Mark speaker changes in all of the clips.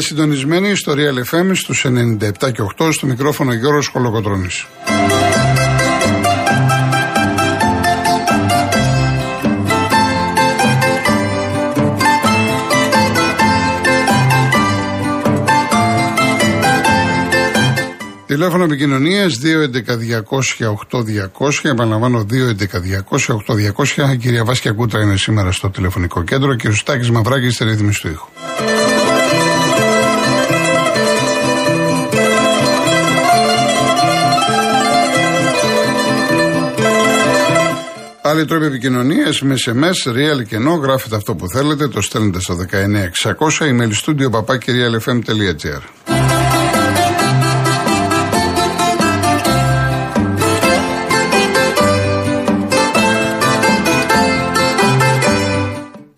Speaker 1: Είστε συντονισμένοι στο Real FM στους 97 και 8 στο μικρόφωνο Γιώργος Κολοκοτρώνης. Τηλέφωνο επικοινωνίας 211-200-8200. Επαναλαμβάνω 211-200-8200. Η κυρία Βάσκια Κούτρα είναι σήμερα στο τηλεφωνικό κέντρο και ο Στάκης Μαυράκης στη ρύθμιση του ήχου. Άλλοι τρόποι επικοινωνίας με SMS, real και no, γράφετε αυτό που θέλετε, το στέλνετε στο 19600, email studio papakirialfm.gr.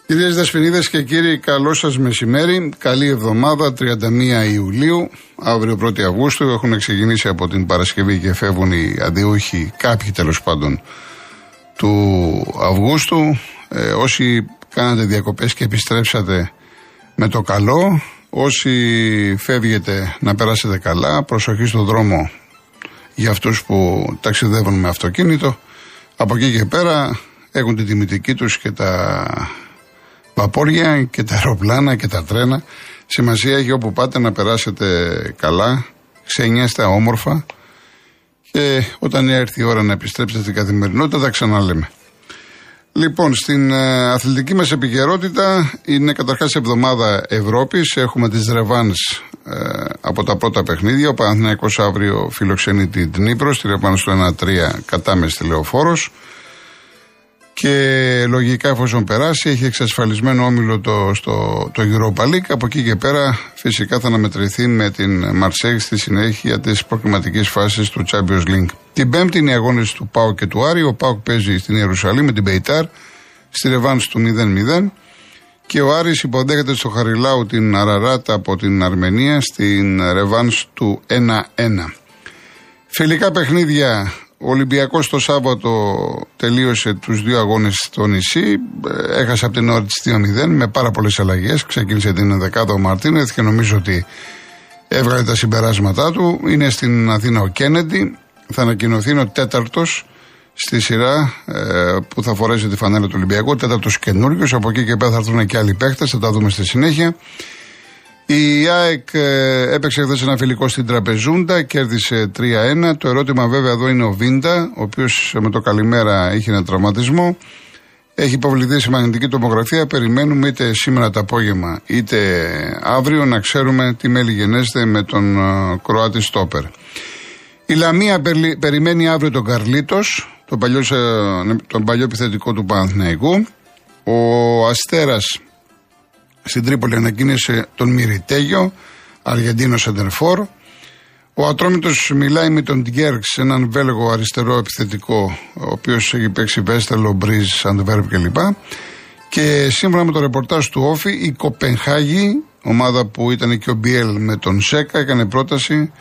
Speaker 1: Κυρίες Δεσποινίδες και κύριοι, καλό σας μεσημέρι. Καλή εβδομάδα, 31 Ιουλίου. Αύριο 1η Αυγούστου έχουν ξεκινήσει από την Παρασκευή και φεύγουν οι αντιούχοι, κάποιοι τέλος πάντων, του Αυγούστου. Ε, όσοι κάνατε διακοπές και επιστρέψατε με το καλό, όσοι φεύγετε να περάσετε καλά, προσοχή στον δρόμο για αυτούς που ταξιδεύουν με αυτοκίνητο. Από εκεί και πέρα έχουν τη τιμητική τους και τα παπόρια και τα αεροπλάνα και τα τρένα. Σημασία έχει όπου πάτε να περάσετε καλά, ξενιάστε όμορφα και όταν έρθει η ώρα να επιστρέψετε στην καθημερινότητα τα ξαναλέμε. Λοιπόν, στην ε, αθλητική μας επικαιρότητα είναι καταρχάς εβδομάδα Ευρώπης. Έχουμε τις Ρεβάνς ε, από τα πρώτα παιχνίδια. Ο Παναθηναϊκός αύριο φιλοξενεί την Νύπρο, στη Ρεβάνς στο 1-3 κατάμεστη λεωφόρος και λογικά εφόσον περάσει έχει εξασφαλισμένο όμιλο το, στο, το Europa League. Από εκεί και πέρα φυσικά θα αναμετρηθεί με την Μαρσέγ στη συνέχεια της προκριματικής φάσης του Champions League. Την πέμπτη είναι οι αγώνες του Πάου και του Άρη. Ο Πάου παίζει στην Ιερουσαλήμ με την Πεϊτάρ στη Ρεβάνς του 0-0 και ο Άρης υποδέχεται στο Χαριλάου την Αραράτα από την Αρμενία στην Ρεβάνς του 1-1. Φιλικά παιχνίδια ο Ολυμπιακός το Σάββατο τελείωσε τους δύο αγώνες στο νησί. Έχασε από την ώρα της 2-0 με πάρα πολλές αλλαγές. Ξεκίνησε την 11η ο Μαρτίνεθ και νομίζω ότι έβγαλε τα συμπεράσματά του. Είναι στην Αθήνα ο Κέννεντι. Θα ανακοινωθεί ο τέταρτος στη σειρά ε, που θα φορέσει τη φανέλα του Ολυμπιακού. Τέταρτος καινούριος. Από εκεί και πέρα θα έρθουν και άλλοι παίχτε. Θα τα δούμε στη συνέχεια. Η ΑΕΚ ε, έπαιξε χθες ένα φιλικό στην Τραπεζούντα, κέρδισε 3-1. Το ερώτημα βέβαια εδώ είναι ο Βίντα, ο οποίος με το καλημέρα είχε ένα τραυματισμό. Έχει υποβληθεί σε μαγνητική τομογραφία. Περιμένουμε είτε σήμερα το απόγευμα είτε αύριο να ξέρουμε τι μέλη γενέστε με τον ε, Κροάτι Στόπερ. Η Λαμία περιμένει αύριο τον Καρλίτος, τον παλιό, ε, τον παλιό επιθετικό του Παναθηναϊκού. Ο Αστέρας στην Τρίπολη ανακοίνησε τον Μυριτέγιο, Αργεντίνο Σεντερφόρ. Ο Ατρόμητος μιλάει με τον Τιέρξ, έναν Βέλγο αριστερό επιθετικό, ο οποίος έχει παίξει Βέστελο, Μπρίζ, Αντβέρπ κλπ. Και σύμφωνα με το ρεπορτάζ του Όφη, η Κοπενχάγη, ομάδα που ήταν και ο Μπιέλ με τον Σέκα, έκανε πρόταση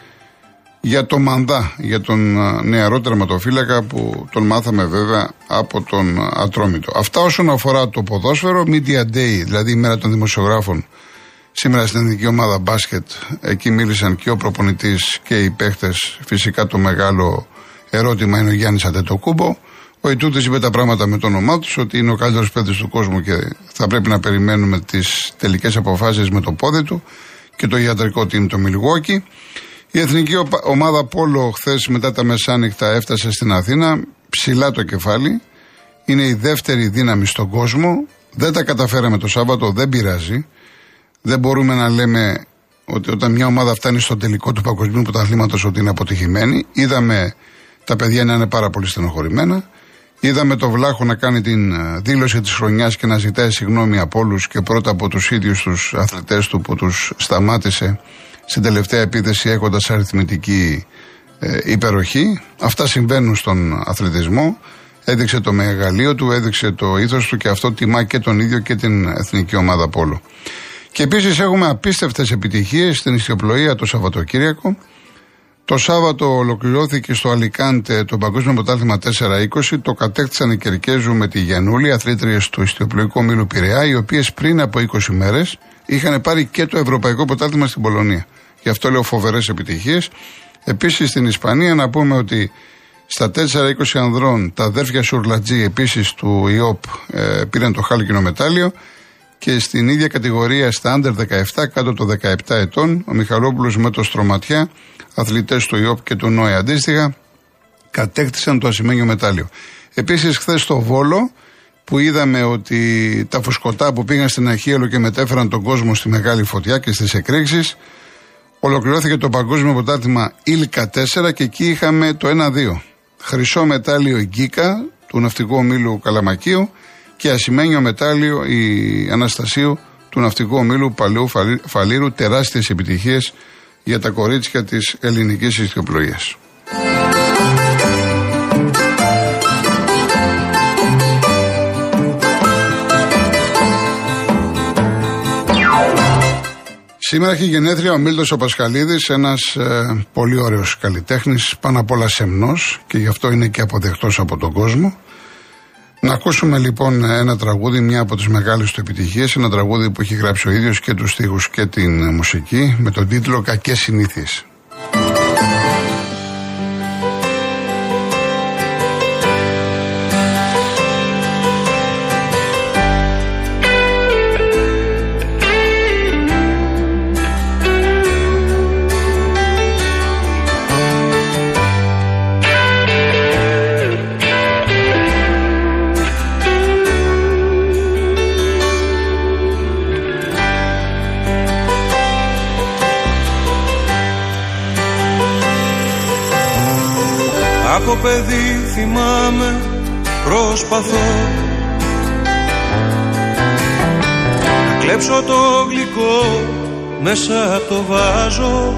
Speaker 1: για το Μανδά, για τον νεαρό τερματοφύλακα που τον μάθαμε βέβαια από τον Ατρόμητο. Αυτά όσον αφορά το ποδόσφαιρο, Media Day, δηλαδή η μέρα των δημοσιογράφων, σήμερα στην ελληνική ομάδα μπάσκετ, εκεί μίλησαν και ο προπονητής και οι παίχτες. Φυσικά το μεγάλο ερώτημα είναι ο Γιάννης Αντετοκούμπο. Ο Ιτούτης είπε τα πράγματα με το όνομά τους, ότι είναι ο καλύτερος παίκτης του κόσμου και θα πρέπει να περιμένουμε τις τελικές αποφάσεις με το πόδι του και το ιατρικό team το Μιλγόκι. Η εθνική ομάδα Πόλο χθες μετά τα μεσάνυχτα έφτασε στην Αθήνα, ψηλά το κεφάλι. Είναι η δεύτερη δύναμη στον κόσμο. Δεν τα καταφέραμε το Σάββατο, δεν πειράζει. Δεν μπορούμε να λέμε ότι όταν μια ομάδα φτάνει στο τελικό του παγκοσμίου πρωταθλήματος ότι είναι αποτυχημένη. Είδαμε τα παιδιά να είναι πάρα πολύ στενοχωρημένα. Είδαμε το Βλάχο να κάνει την ε, δήλωση της χρονιάς και να ζητάει συγγνώμη από όλους και πρώτα από τους ίδιους τους αθλητές του που τους σταμάτησε στην τελευταία επίθεση έχοντας αριθμητική ε, υπεροχή. Αυτά συμβαίνουν στον αθλητισμό. Έδειξε το μεγαλείο του, έδειξε το ήθος του και αυτό τιμά και τον ίδιο και την εθνική ομάδα Πόλο. Και επίσης έχουμε απίστευτες επιτυχίες στην ιστιοπλοεία το Σαββατοκύριακο. Το Σάββατο ολοκληρώθηκε στο Αλικάντε το Παγκόσμιο Πρωτάθλημα 4-20. Το κατέκτησαν οι Κερκέζου με τη Γιανούλη, αθλήτριες του ιστιοπλοϊκού μήλου Πειραιά, οι οποίες πριν από 20 μέρες είχαν πάρει και το Ευρωπαϊκό Ποτάθλημα στην Πολωνία. Γι' αυτό λέω φοβερές επιτυχίες. Επίσης στην Ισπανία να πούμε ότι στα 4-20 ανδρών τα αδέρφια Σουρλατζή επίσης του ΙΟΠ ε, πήραν το χάλκινο μετάλλιο. Και στην ίδια κατηγορία στα Άντερ 17, κάτω το 17 ετών, ο Μιχαλόπουλος με το Στρωματιά, αθλητές του ΙΟΠ και του ΝΟΕ αντίστοιχα, κατέκτησαν το ασημένιο μετάλλιο. Επίσης χθες στο Βόλο, που είδαμε ότι τα φουσκωτά που πήγαν στην Αχίαλο και μετέφεραν τον κόσμο στη μεγάλη φωτιά και στις εκρήξεις, ολοκληρώθηκε το παγκόσμιο ποτάτημα Ήλκα 4 και εκεί είχαμε το 1-2. Χρυσό μετάλλιο Γκίκα του ναυτικού ομίλου Καλαμακίου και ασημένιο μετάλλιο η Αναστασίου του ναυτικού ομίλου Παλαιού Φαλήρου. Τεράστιες επιτυχίες για τα κορίτσια της ελληνικής ιστιοπλοείας. Σήμερα έχει γενέθλια ο Μίλτος ο Πασχαλίδης, ένας ε, πολύ ωραίος καλλιτέχνης, πάνω απ' όλα σεμνός και γι' αυτό είναι και αποδεκτός από τον κόσμο. Να ακούσουμε λοιπόν ένα τραγούδι, μια από τις μεγάλες του επιτυχίες, ένα τραγούδι που έχει γράψει ο ίδιος και τους στίχους και την μουσική, με τον τίτλο «Κακές συνήθειες».
Speaker 2: Παιδί θυμάμαι προσπαθώ. Να κλέψω το γλυκό μέσα από το βάζο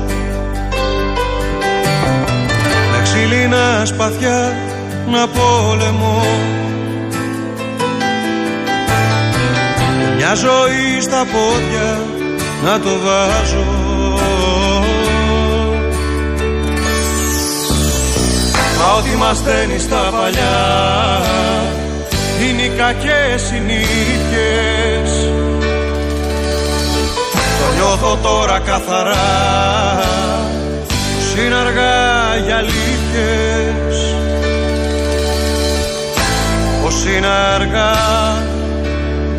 Speaker 2: Με ξύλινα σπαθιά να πόλεμω Μια ζωή στα πόδια να το βάζω Μα ό,τι μας στέλνει στα παλιά είναι οι κακές συνήθειες. Το νιώθω τώρα καθαρά πως είναι αργά για αλήθειες. Πως είναι αργά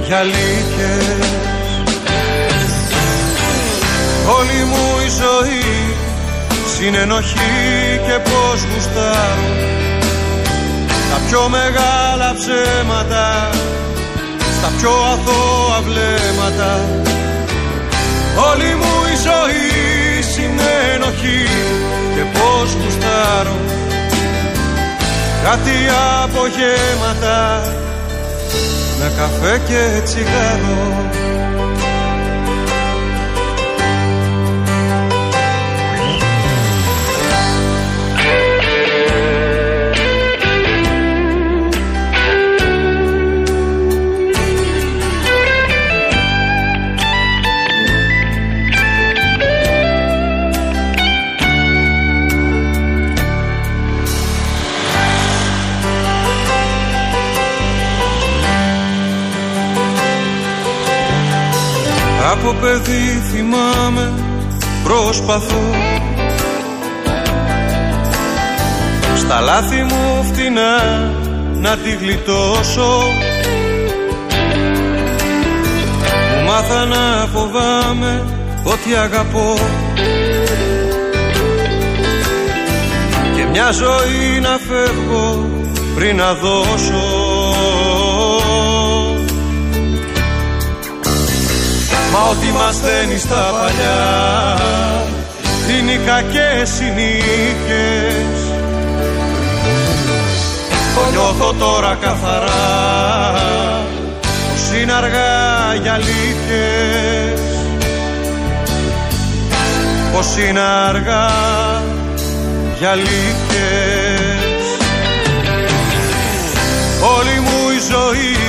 Speaker 2: για αλήθειες. Όλη μου η ζωή συνενοχή και πως γουστάρω τα πιο μεγάλα ψέματα στα πιο αθώα βλέμματα. Όλη μου η ζωή συνενοχή και πως γουστάρω κάτι απογέματα με καφέ και τσιγάρο παιδί θυμάμαι προσπαθώ. Στα λάθη μου φτηνά να τη γλιτώσω. Μου μάθα να φοβάμαι ότι αγαπώ. Και μια ζωή να φεύγω πριν να δώσω ό,τι μας δένει στα παλιά. Είναι οι κακές συνήθειες. Το νιώθω τώρα καθαρά. Πως είναι αργά για αλήθειες. Πως είναι αργά για αλήθειες. Όλη μου η ζωή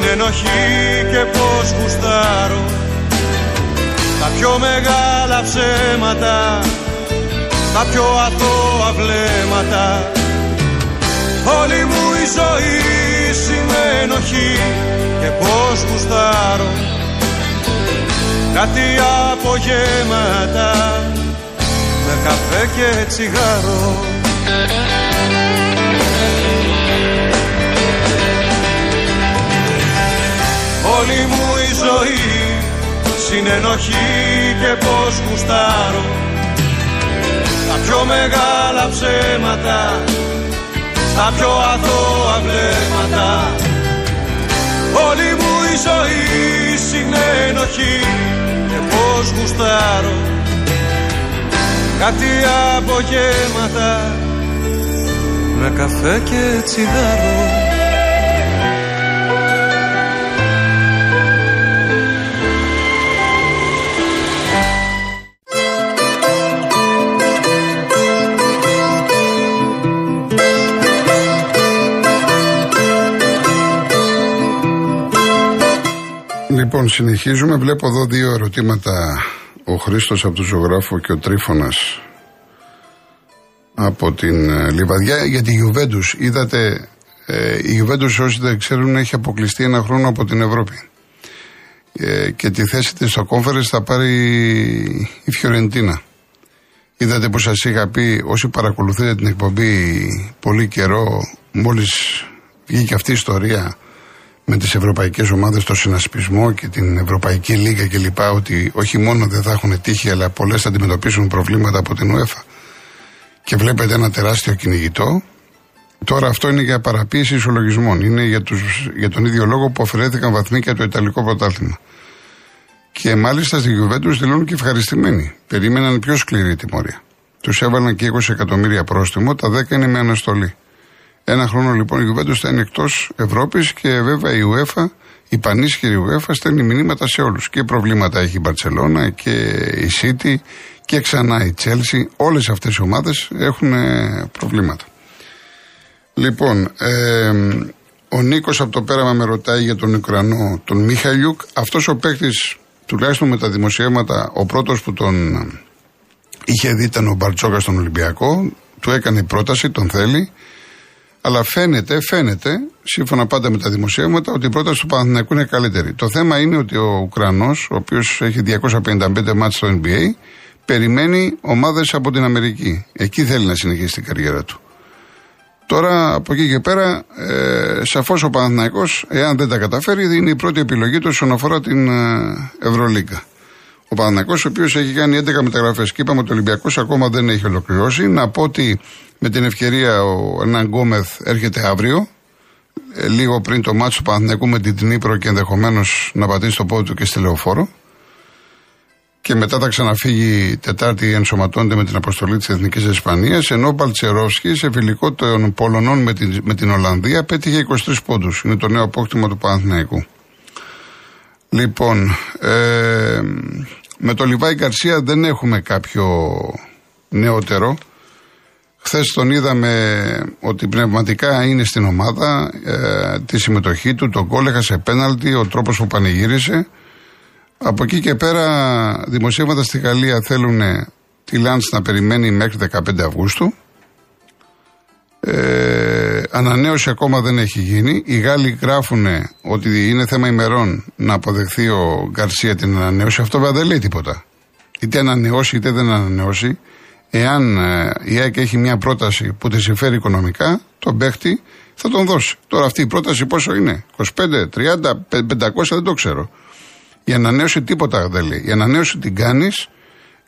Speaker 2: συνενοχή και πως γουστάρω τα πιο μεγάλα ψέματα τα πιο αθώα βλέμματα. Όλη μου η ζωή συνενοχή και πως γουστάρω κάτι απογέματα με καφέ και τσιγάρο Όλη μου η ζωή συνενοχή και πως γουστάρω. Τα πιο μεγάλα ψέματα στα πιο αθώα βλέμματα. Όλη μου η ζωή συνενοχή και πως γουστάρω. Κάτι απογέματα με καφέ και τσιγάρο
Speaker 1: Λοιπόν, συνεχίζουμε. Βλέπω εδώ δύο ερωτήματα. Ο Χρήστος από τον ζωγράφο και ο Τρίφωνας από την ε, Λιβαδιά. Για τη Γιουβέντους. Είδατε, ε, η Γιουβέντους, όσοι δεν ξέρουν, έχει αποκλειστεί ένα χρόνο από την Ευρώπη. Ε, και τη θέση της στο κόμφερες θα πάρει η Φιωρεντίνα. Είδατε που σας είχα πει, όσοι παρακολουθείτε την εκπομπή πολύ καιρό, μόλις βγήκε αυτή η ιστορία με τις ευρωπαϊκές ομάδες το συνασπισμό και την Ευρωπαϊκή Λίγα κλπ. ότι όχι μόνο δεν θα έχουν τύχη αλλά πολλές θα αντιμετωπίσουν προβλήματα από την UEFA και βλέπετε ένα τεράστιο κυνηγητό Τώρα αυτό είναι για παραποίηση ισολογισμών. Είναι για, τους, για τον ίδιο λόγο που αφαιρέθηκαν βαθμοί για το Ιταλικό πρωτάθλημα. Και μάλιστα στη Γιουβέντους δηλώνουν και ευχαριστημένοι. Περίμεναν πιο σκληρή τιμωρία. Τους έβαλαν και 20 εκατομμύρια πρόστιμο, τα 10 είναι με αναστολή. Ένα χρόνο λοιπόν η Γιουβέντο θα είναι εκτός Ευρώπης και βέβαια η UEFA, η πανίσχυρη UEFA, στέλνει μηνύματα σε όλους. Και προβλήματα έχει η Μπαρσελόνα και η City και ξανά η Chelsea. Όλες αυτές οι ομάδες έχουν προβλήματα. Λοιπόν, ε, ο Νίκος από το πέραμα με ρωτάει για τον Ουκρανό, τον Μιχαλιούκ. Αυτός ο παίκτης, τουλάχιστον με τα δημοσιεύματα, ο πρώτος που τον είχε δει ήταν ο Μπαρτσόκα στον Ολυμπιακό. Του έκανε πρόταση, τον θέλει. Αλλά φαίνεται, φαίνεται, σύμφωνα πάντα με τα δημοσιεύματα, ότι η πρόταση του Παναθηναϊκού είναι καλύτερη. Το θέμα είναι ότι ο Ουκρανός, ο οποίος έχει 255 μάτς στο NBA, περιμένει ομάδες από την Αμερική. Εκεί θέλει να συνεχίσει την καριέρα του. Τώρα από εκεί και πέρα, ε, σαφώς ο Παναθηναϊκός, εάν δεν τα καταφέρει, είναι η πρώτη επιλογή του όσον αφορά την ε, Ευρωλίγκα. Ο Παναθυνακό, ο οποίος έχει κάνει 11 μεταγραφές και είπαμε ότι ο Ολυμπιακός ακόμα δεν έχει ολοκληρώσει. Να πω ότι με την ευκαιρία ο Ενάν Γκόμεθ έρχεται αύριο, ε, λίγο πριν το μάτσο του Παναθηναϊκού με την Τνίπρο και ενδεχομένως να πατήσει το πόδι του και στη λεωφόρο. Και μετά θα ξαναφύγει Τετάρτη ενσωματώνεται με την αποστολή της Εθνικής Ισπανίας. Ενώ ο Παλτσερόφσκι σε φιλικό των Πολωνών με την, με την Ολλανδία πέτυχε 23 πόντους. Είναι το νέο απόκτημα του Παναθηναϊκού. Λοιπόν, ε, με το Λιβάη Γκαρσία δεν έχουμε κάποιο νεότερο. Χθες τον είδαμε ότι πνευματικά είναι στην ομάδα, ε, τη συμμετοχή του, τον κόλλ έχασε πέναλτι, ο τρόπος που πανηγύρισε. Από εκεί και πέρα δημοσίευματα στη Γαλλία θέλουν τη Λάντς να περιμένει μέχρι 15 Αυγούστου. Ε, ανανέωση ακόμα δεν έχει γίνει. Οι Γάλλοι γράφουν ότι είναι θέμα ημερών να αποδεχθεί ο Γκαρσία την ανανέωση. Αυτό βέβαια δεν λέει τίποτα. Είτε ανανεώσει είτε δεν ανανεώσει. Εάν ε, η ΑΕΚ έχει μια πρόταση που τη συμφέρει οικονομικά, τον παίχτη θα τον δώσει. Τώρα αυτή η πρόταση πόσο είναι, 25, 30, 500, δεν το ξέρω. Η ανανέωση τίποτα δεν λέει. Η ανανέωση την κάνεις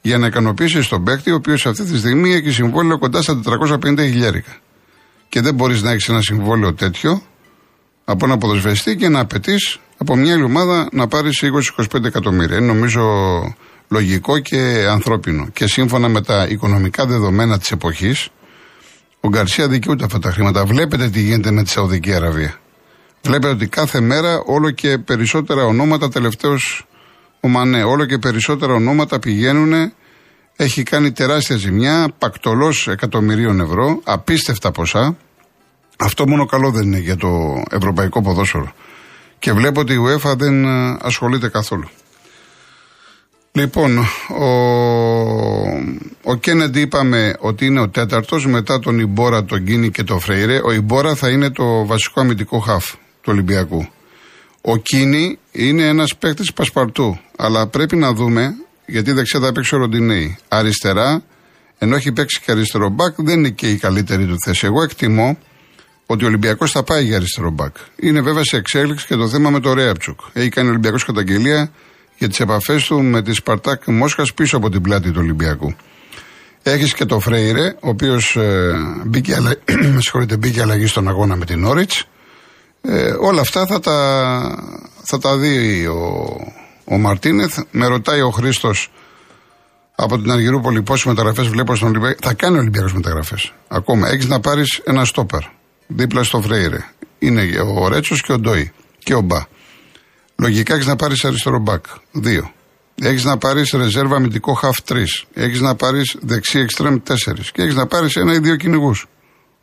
Speaker 1: για να ικανοποιήσεις τον παίχτη, ο οποίος αυτή τη στιγμή έχει συμβόλαιο κοντά στα 450 χιλιάρικα και δεν μπορείς να έχεις ένα συμβόλαιο τέτοιο από ένα ποδοσφαιριστή και να απαιτείς από μια άλλη ομάδα να πάρεις 20-25 εκατομμύρια. Είναι νομίζω λογικό και ανθρώπινο. Και σύμφωνα με τα οικονομικά δεδομένα της εποχής, ο Γκαρσία δικαιούται αυτά τα χρήματα. Βλέπετε τι γίνεται με τη Σαουδική Αραβία. Βλέπετε ότι κάθε μέρα όλο και περισσότερα ονόματα, τελευταίο ο Μανέ, όλο και περισσότερα ονόματα πηγαίνουν έχει κάνει τεράστια ζημιά, πακτολός εκατομμυρίων ευρώ, απίστευτα ποσά. Αυτό μόνο καλό δεν είναι για το ευρωπαϊκό ποδόσφαιρο. Και βλέπω ότι η UEFA δεν ε, ασχολείται καθόλου. Λοιπόν, ο, ο Κέννεντι είπαμε ότι είναι ο τέταρτος μετά τον Ιμπόρα, τον Κίνη και τον Φρέιρε. Ο Ιμπόρα θα είναι το βασικό αμυντικό χαφ του Ολυμπιακού. Ο Κίνη είναι ένας παίκτης πασπαρτού. Αλλά πρέπει να δούμε, γιατί δεξιά θα παίξει ο Ροντινέη. Αριστερά, ενώ έχει παίξει και αριστερό μπακ, δεν είναι και η καλύτερη του θέση. Εγώ εκτιμώ ότι ο Ολυμπιακός θα πάει για αριστερό μπακ. Είναι βέβαια σε εξέλιξη και το θέμα με το Ρέαπτσουκ. Έχει κάνει ο Ολυμπιακός καταγγελία για τις επαφές του με τη Σπαρτάκ Μόσχας πίσω από την πλάτη του Ολυμπιακού. Έχεις και το Φρέιρε, ο οποίος ε, μπήκε, μπήκε αλλαγή στον αγώνα με την Όριτ. Ε, όλα αυτά θα τα, θα τα δει ο, ο Μαρτίνεθ. Με ρωτάει ο Χρήστος από την Αργυρούπολη πόσες μεταγραφές βλέπω στον Ολυμπιακό. Θα κάνει ο Ολυμπιακός μεταγραφές. Ακόμα. Έχεις να πάρεις ένα στόπερ δίπλα στο Φρέιρε. Είναι ο Ρέτσος και ο Ντόι και ο Μπα. Λογικά έχεις να πάρεις αριστερό μπακ. Δύο. Έχεις να πάρεις ρεζέρβα αμυντικό half 3. Έχεις να πάρεις δεξί εξτρέμ 4. Και έχεις να πάρεις ένα ή δύο κυνηγούς.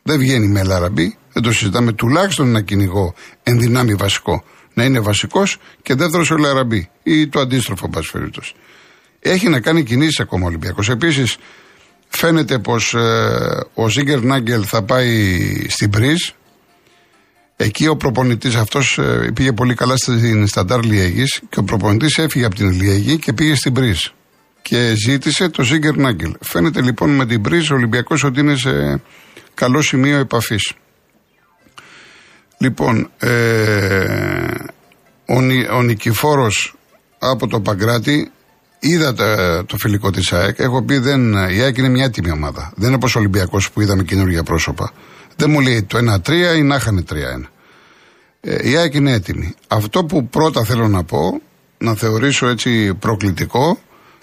Speaker 1: Δεν βγαίνει με Λαραμπή. Δεν το συζητάμε. Τουλάχιστον ένα κυνηγό ενδυνάμει βασικό. Να είναι βασικός και δεύτερος ο Λαραμπή. Ή το αντίστροφο, εν Έχει να κάνει κινήσεις ακόμα ο Ολυμπιακός. Επίσης, φαίνεται πως ε, ο Ζίγκερ Νάγκελ θα πάει στην Πρίζ Εκεί ο προπονητής αυτός ε, πήγε πολύ καλά στην Σταντάρ Λιέγης και ο προπονητής έφυγε από την Λιέγη και πήγε στην Πρίζ. Και ζήτησε το Ζίγκερ Νάγκελ. Φαίνεται λοιπόν με την Πρίζ ο Ολυμπιακός ότι είναι σε καλό σημείο επαφής. Λοιπόν, ε, ο, ο Νικηφόρος από το Παγκράτη είδα το, φιλικό της ΑΕΚ. Έχω πει δεν, η ΑΕΚ είναι μια έτοιμη ομάδα. Δεν είναι όπως ο Ολυμπιακός που είδαμε καινούργια πρόσωπα. Δεν μου λέει το 1-3 ή να είχαν 3-1. Ε, η ΑΕΚ είναι έτοιμη. Αυτό που πρώτα θέλω να πω, να θεωρήσω έτσι προκλητικό,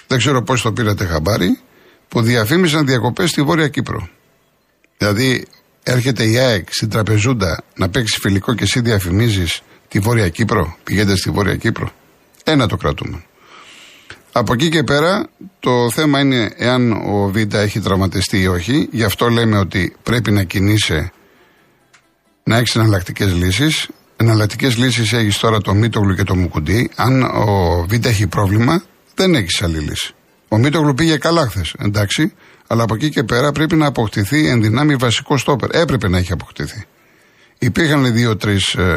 Speaker 1: δεν ξέρω πώς το πήρατε χαμπάρι, που διαφήμισαν διακοπές στη Βόρεια Κύπρο. Δηλαδή, έρχεται η ΑΕΚ στην τραπεζούντα να παίξει φιλικό και εσύ διαφημίζεις τη Βόρεια Κύπρο. Πηγαίνετε στη Βόρεια Κύπρο. Ένα το κρατούμε. Από εκεί και πέρα το θέμα είναι εάν ο Βίντα έχει τραυματιστεί ή όχι. Γι' αυτό λέμε ότι πρέπει να κινείσαι να έχεις εναλλακτικές λύσεις. Εναλλακτικές λύσεις έχεις τώρα το Μίτογλου και το Μουκουντή. Αν ο Βίντα έχει πρόβλημα, δεν έχεις άλλη λύση. Ο Μίτογλου πήγε καλά χθες, εντάξει, αλλά από εκεί και πέρα πρέπει να αποκτηθεί εν δυνάμει βασικό στόπερ. Έπρεπε να έχει αποκτηθεί. Υπήρχαν δύο-τρει ε,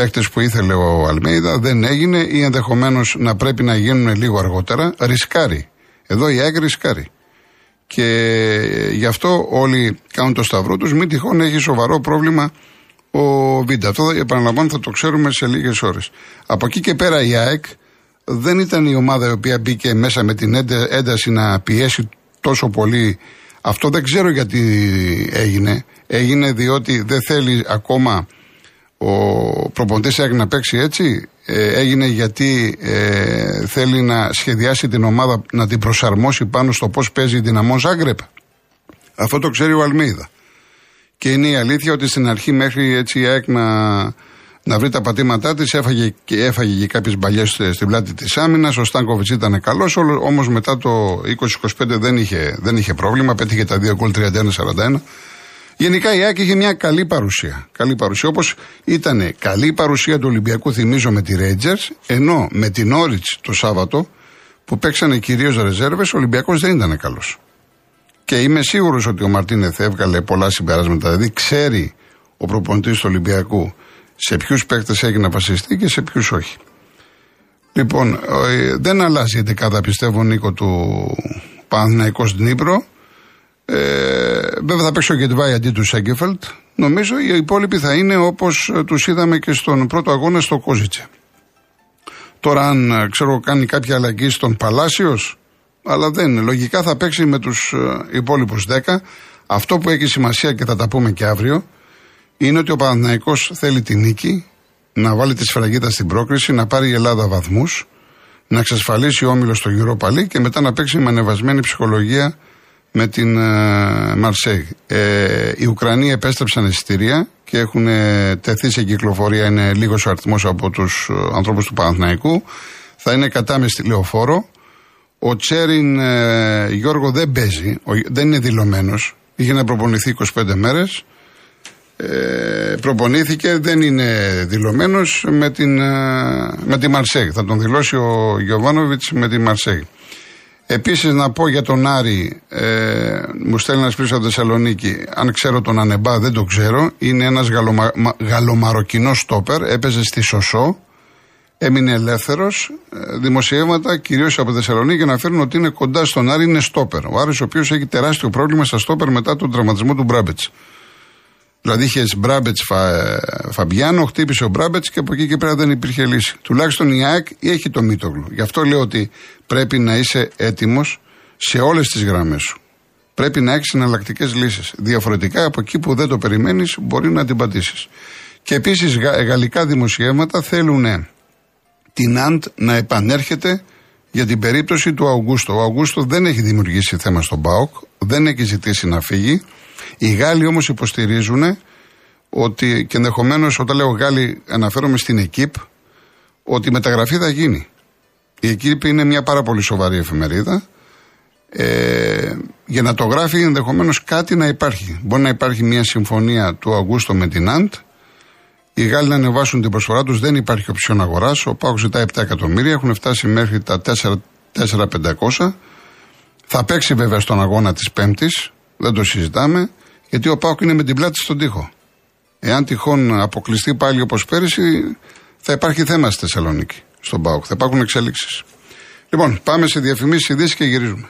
Speaker 1: παίκτε που ήθελε ο Αλμέιδα, δεν έγινε ή ενδεχομένως να πρέπει να γίνουν λίγο αργότερα. Ρισκάρει. Εδώ η ΑΕΚ ρισκάρει. Και γι' αυτό όλοι κάνουν το σταυρό τους. Μην τυχόν έχει σοβαρό πρόβλημα ο Βίντα. Αυτό επαναλαμβάνω θα το ξέρουμε σε λίγες ώρες. Από εκεί και πέρα η ΑΕΚ δεν ήταν η ομάδα η οποία μπήκε μέσα με την ένταση να πιέσει τόσο πολύ. Αυτό δεν ξέρω γιατί έγινε. Έγινε διότι δεν θέλει ακόμα ο προπονητής έγινε να παίξει έτσι; Ε, έγινε γιατί ε, θέλει να σχεδιάσει την ομάδα να την προσαρμόσει πάνω στο πώς παίζει η Δυναμό Ζάγκρεπ; Αυτό το ξέρει ο Αλμίδα. Και είναι η αλήθεια ότι στην αρχή μέχρι έτσι η ΑΕΚ να, να βρει τα πατήματά της έφαγε και, έφαγε και κάποιες μπαλιές στην πλάτη της άμυνας. Ο Στάνκοβιτς ήταν καλός, όμως μετά το 20-25 δεν είχε, δεν είχε πρόβλημα. Πέτυχε τα 2 γκολ 31-41. Γενικά η ΑΕΚ είχε μια καλή παρουσία. Καλή παρουσία. Όπως ήταν καλή η παρουσία του Ολυμπιακού, θυμίζω, με τη Rangers, ενώ με την Όριτ το Σάββατο, που παίξανε κυρίως ρεζέρβες, ο Ολυμπιακός δεν ήταν καλός. Και είμαι σίγουρος ότι ο Μαρτίνεθ έβγαλε πολλά συμπεράσματα. Δηλαδή ξέρει ο προπονητής του Ολυμπιακού σε ποιους παίκτες έχει να βασιστεί και σε ποιους όχι. Λοιπόν, ε, δεν αλλάζει η δεκάδα πιστεύω Νίκο του Παναθηναϊκός Νύπρο. Ε, βέβαια θα παίξει ο Γκετβάη αντί του Σέγκεφελτ. Νομίζω οι υπόλοιποι θα είναι όπως ε, τους είδαμε και στον πρώτο αγώνα στο Κόζιτσε. Τώρα, αν ε, ξέρω, κάνει κάποια αλλαγή στον Παλάσιος, αλλά δεν είναι. Λογικά θα παίξει με τους ε, υπόλοιπους 10. Αυτό που έχει σημασία και θα τα πούμε και αύριο είναι ότι ο Παναθηναϊκός θέλει τη νίκη, να βάλει τη σφραγίδα στην πρόκριση, να πάρει η Ελλάδα βαθμούς, να εξασφαλίσει ο όμιλο στο Europa League και μετά να παίξει με ανεβασμένη ψυχολογία με την ε, Μαρσέγ. Ε, οι Ουκρανοί επέστρεψαν εισιτήρια και έχουν ε, τεθεί σε κυκλοφορία. Είναι λίγος ο αριθμός από τους ε, ανθρώπους του Παναθηναϊκού. Θα είναι κατάμεστη λεωφόρο. Ο Τσέριν ε, Γιώργο δεν παίζει, δεν είναι δηλωμένος. Είχε να προπονηθεί 25 μέρες. Ε, προπονήθηκε, δεν είναι δηλωμένος με την, με τη Μαρσέγ. Θα τον δηλώσει ο Γιωβάνοβιτς με τη Μαρσέγ. Επίσης να πω για τον Άρη, ε, μου στέλνει ένας φίλος από Θεσσαλονίκη. Αν ξέρω τον Ανεμπά, δεν το ξέρω. Είναι ένας γαλομα, γαλλομαροκινό στόπερ. Έπαιζε στη Σωσό. Έμεινε ελεύθερος. Ε, δημοσιεύματα, κυρίως από Θεσσαλονίκη, αναφέρουν ότι είναι κοντά στον Άρη, είναι στόπερ. Ο Άρης ο οποίος έχει τεράστιο πρόβλημα στα στόπερ μετά τον τραυματισμό του Μπράμπετς. Δηλαδή είχες Μπράμπετς Φα, Φαμπιάνο, χτύπησε ο Μπράμπετς και από εκεί και πέρα δεν υπήρχε λύση. Τουλάχιστον η ΑΕΚ έχει το Μίτογλου. Γι' αυτό λέω ότι πρέπει να είσαι έτοιμος σε όλες τις γραμμές σου. Πρέπει να έχεις εναλλακτικές λύσεις. Διαφορετικά από εκεί που δεν το περιμένεις μπορεί να την πατήσεις. Και επίσης γαλλικά δημοσιεύματα θέλουν την Αντ να επανέρχεται για την περίπτωση του Αυγούστο. Ο Αυγούστο δεν έχει δημιουργήσει θέμα στον ΠΑΟΚ, δεν έχει ζητήσει να φύγει. Οι Γάλλοι όμως υποστηρίζουν ότι και ενδεχομένως όταν λέω Γάλλοι αναφέρομαι στην ΕΚΙΠ ότι η μεταγραφή θα γίνει. Η ΕΚΙΠ είναι μια πάρα πολύ σοβαρή εφημερίδα. Ε, για να το γράφει ενδεχομένως κάτι να υπάρχει. Μπορεί να υπάρχει μια συμφωνία του Αυγούστου με την ΑΝΤ. Οι Γάλλοι να ανεβάσουν την προσφορά τους, δεν υπάρχει οψιόν αγοράς. Ο Πάουκ ζητάει 7 εκατομμύρια, έχουν φτάσει μέχρι τα 4.500. Θα παίξει βέβαια στον αγώνα της Πέμπτης, δεν το συζητάμε, γιατί ο Πάουκ είναι με την πλάτη στον τοίχο. Εάν τυχόν αποκλειστεί πάλι όπως πέρυσι, θα υπάρχει θέμα στη Θεσσαλονίκη, στον Πάουκ. Θα υπάρχουν εξέλιξει. Λοιπόν, πάμε σε διαφημίσεις ειδήσεις και γυρίζουμε.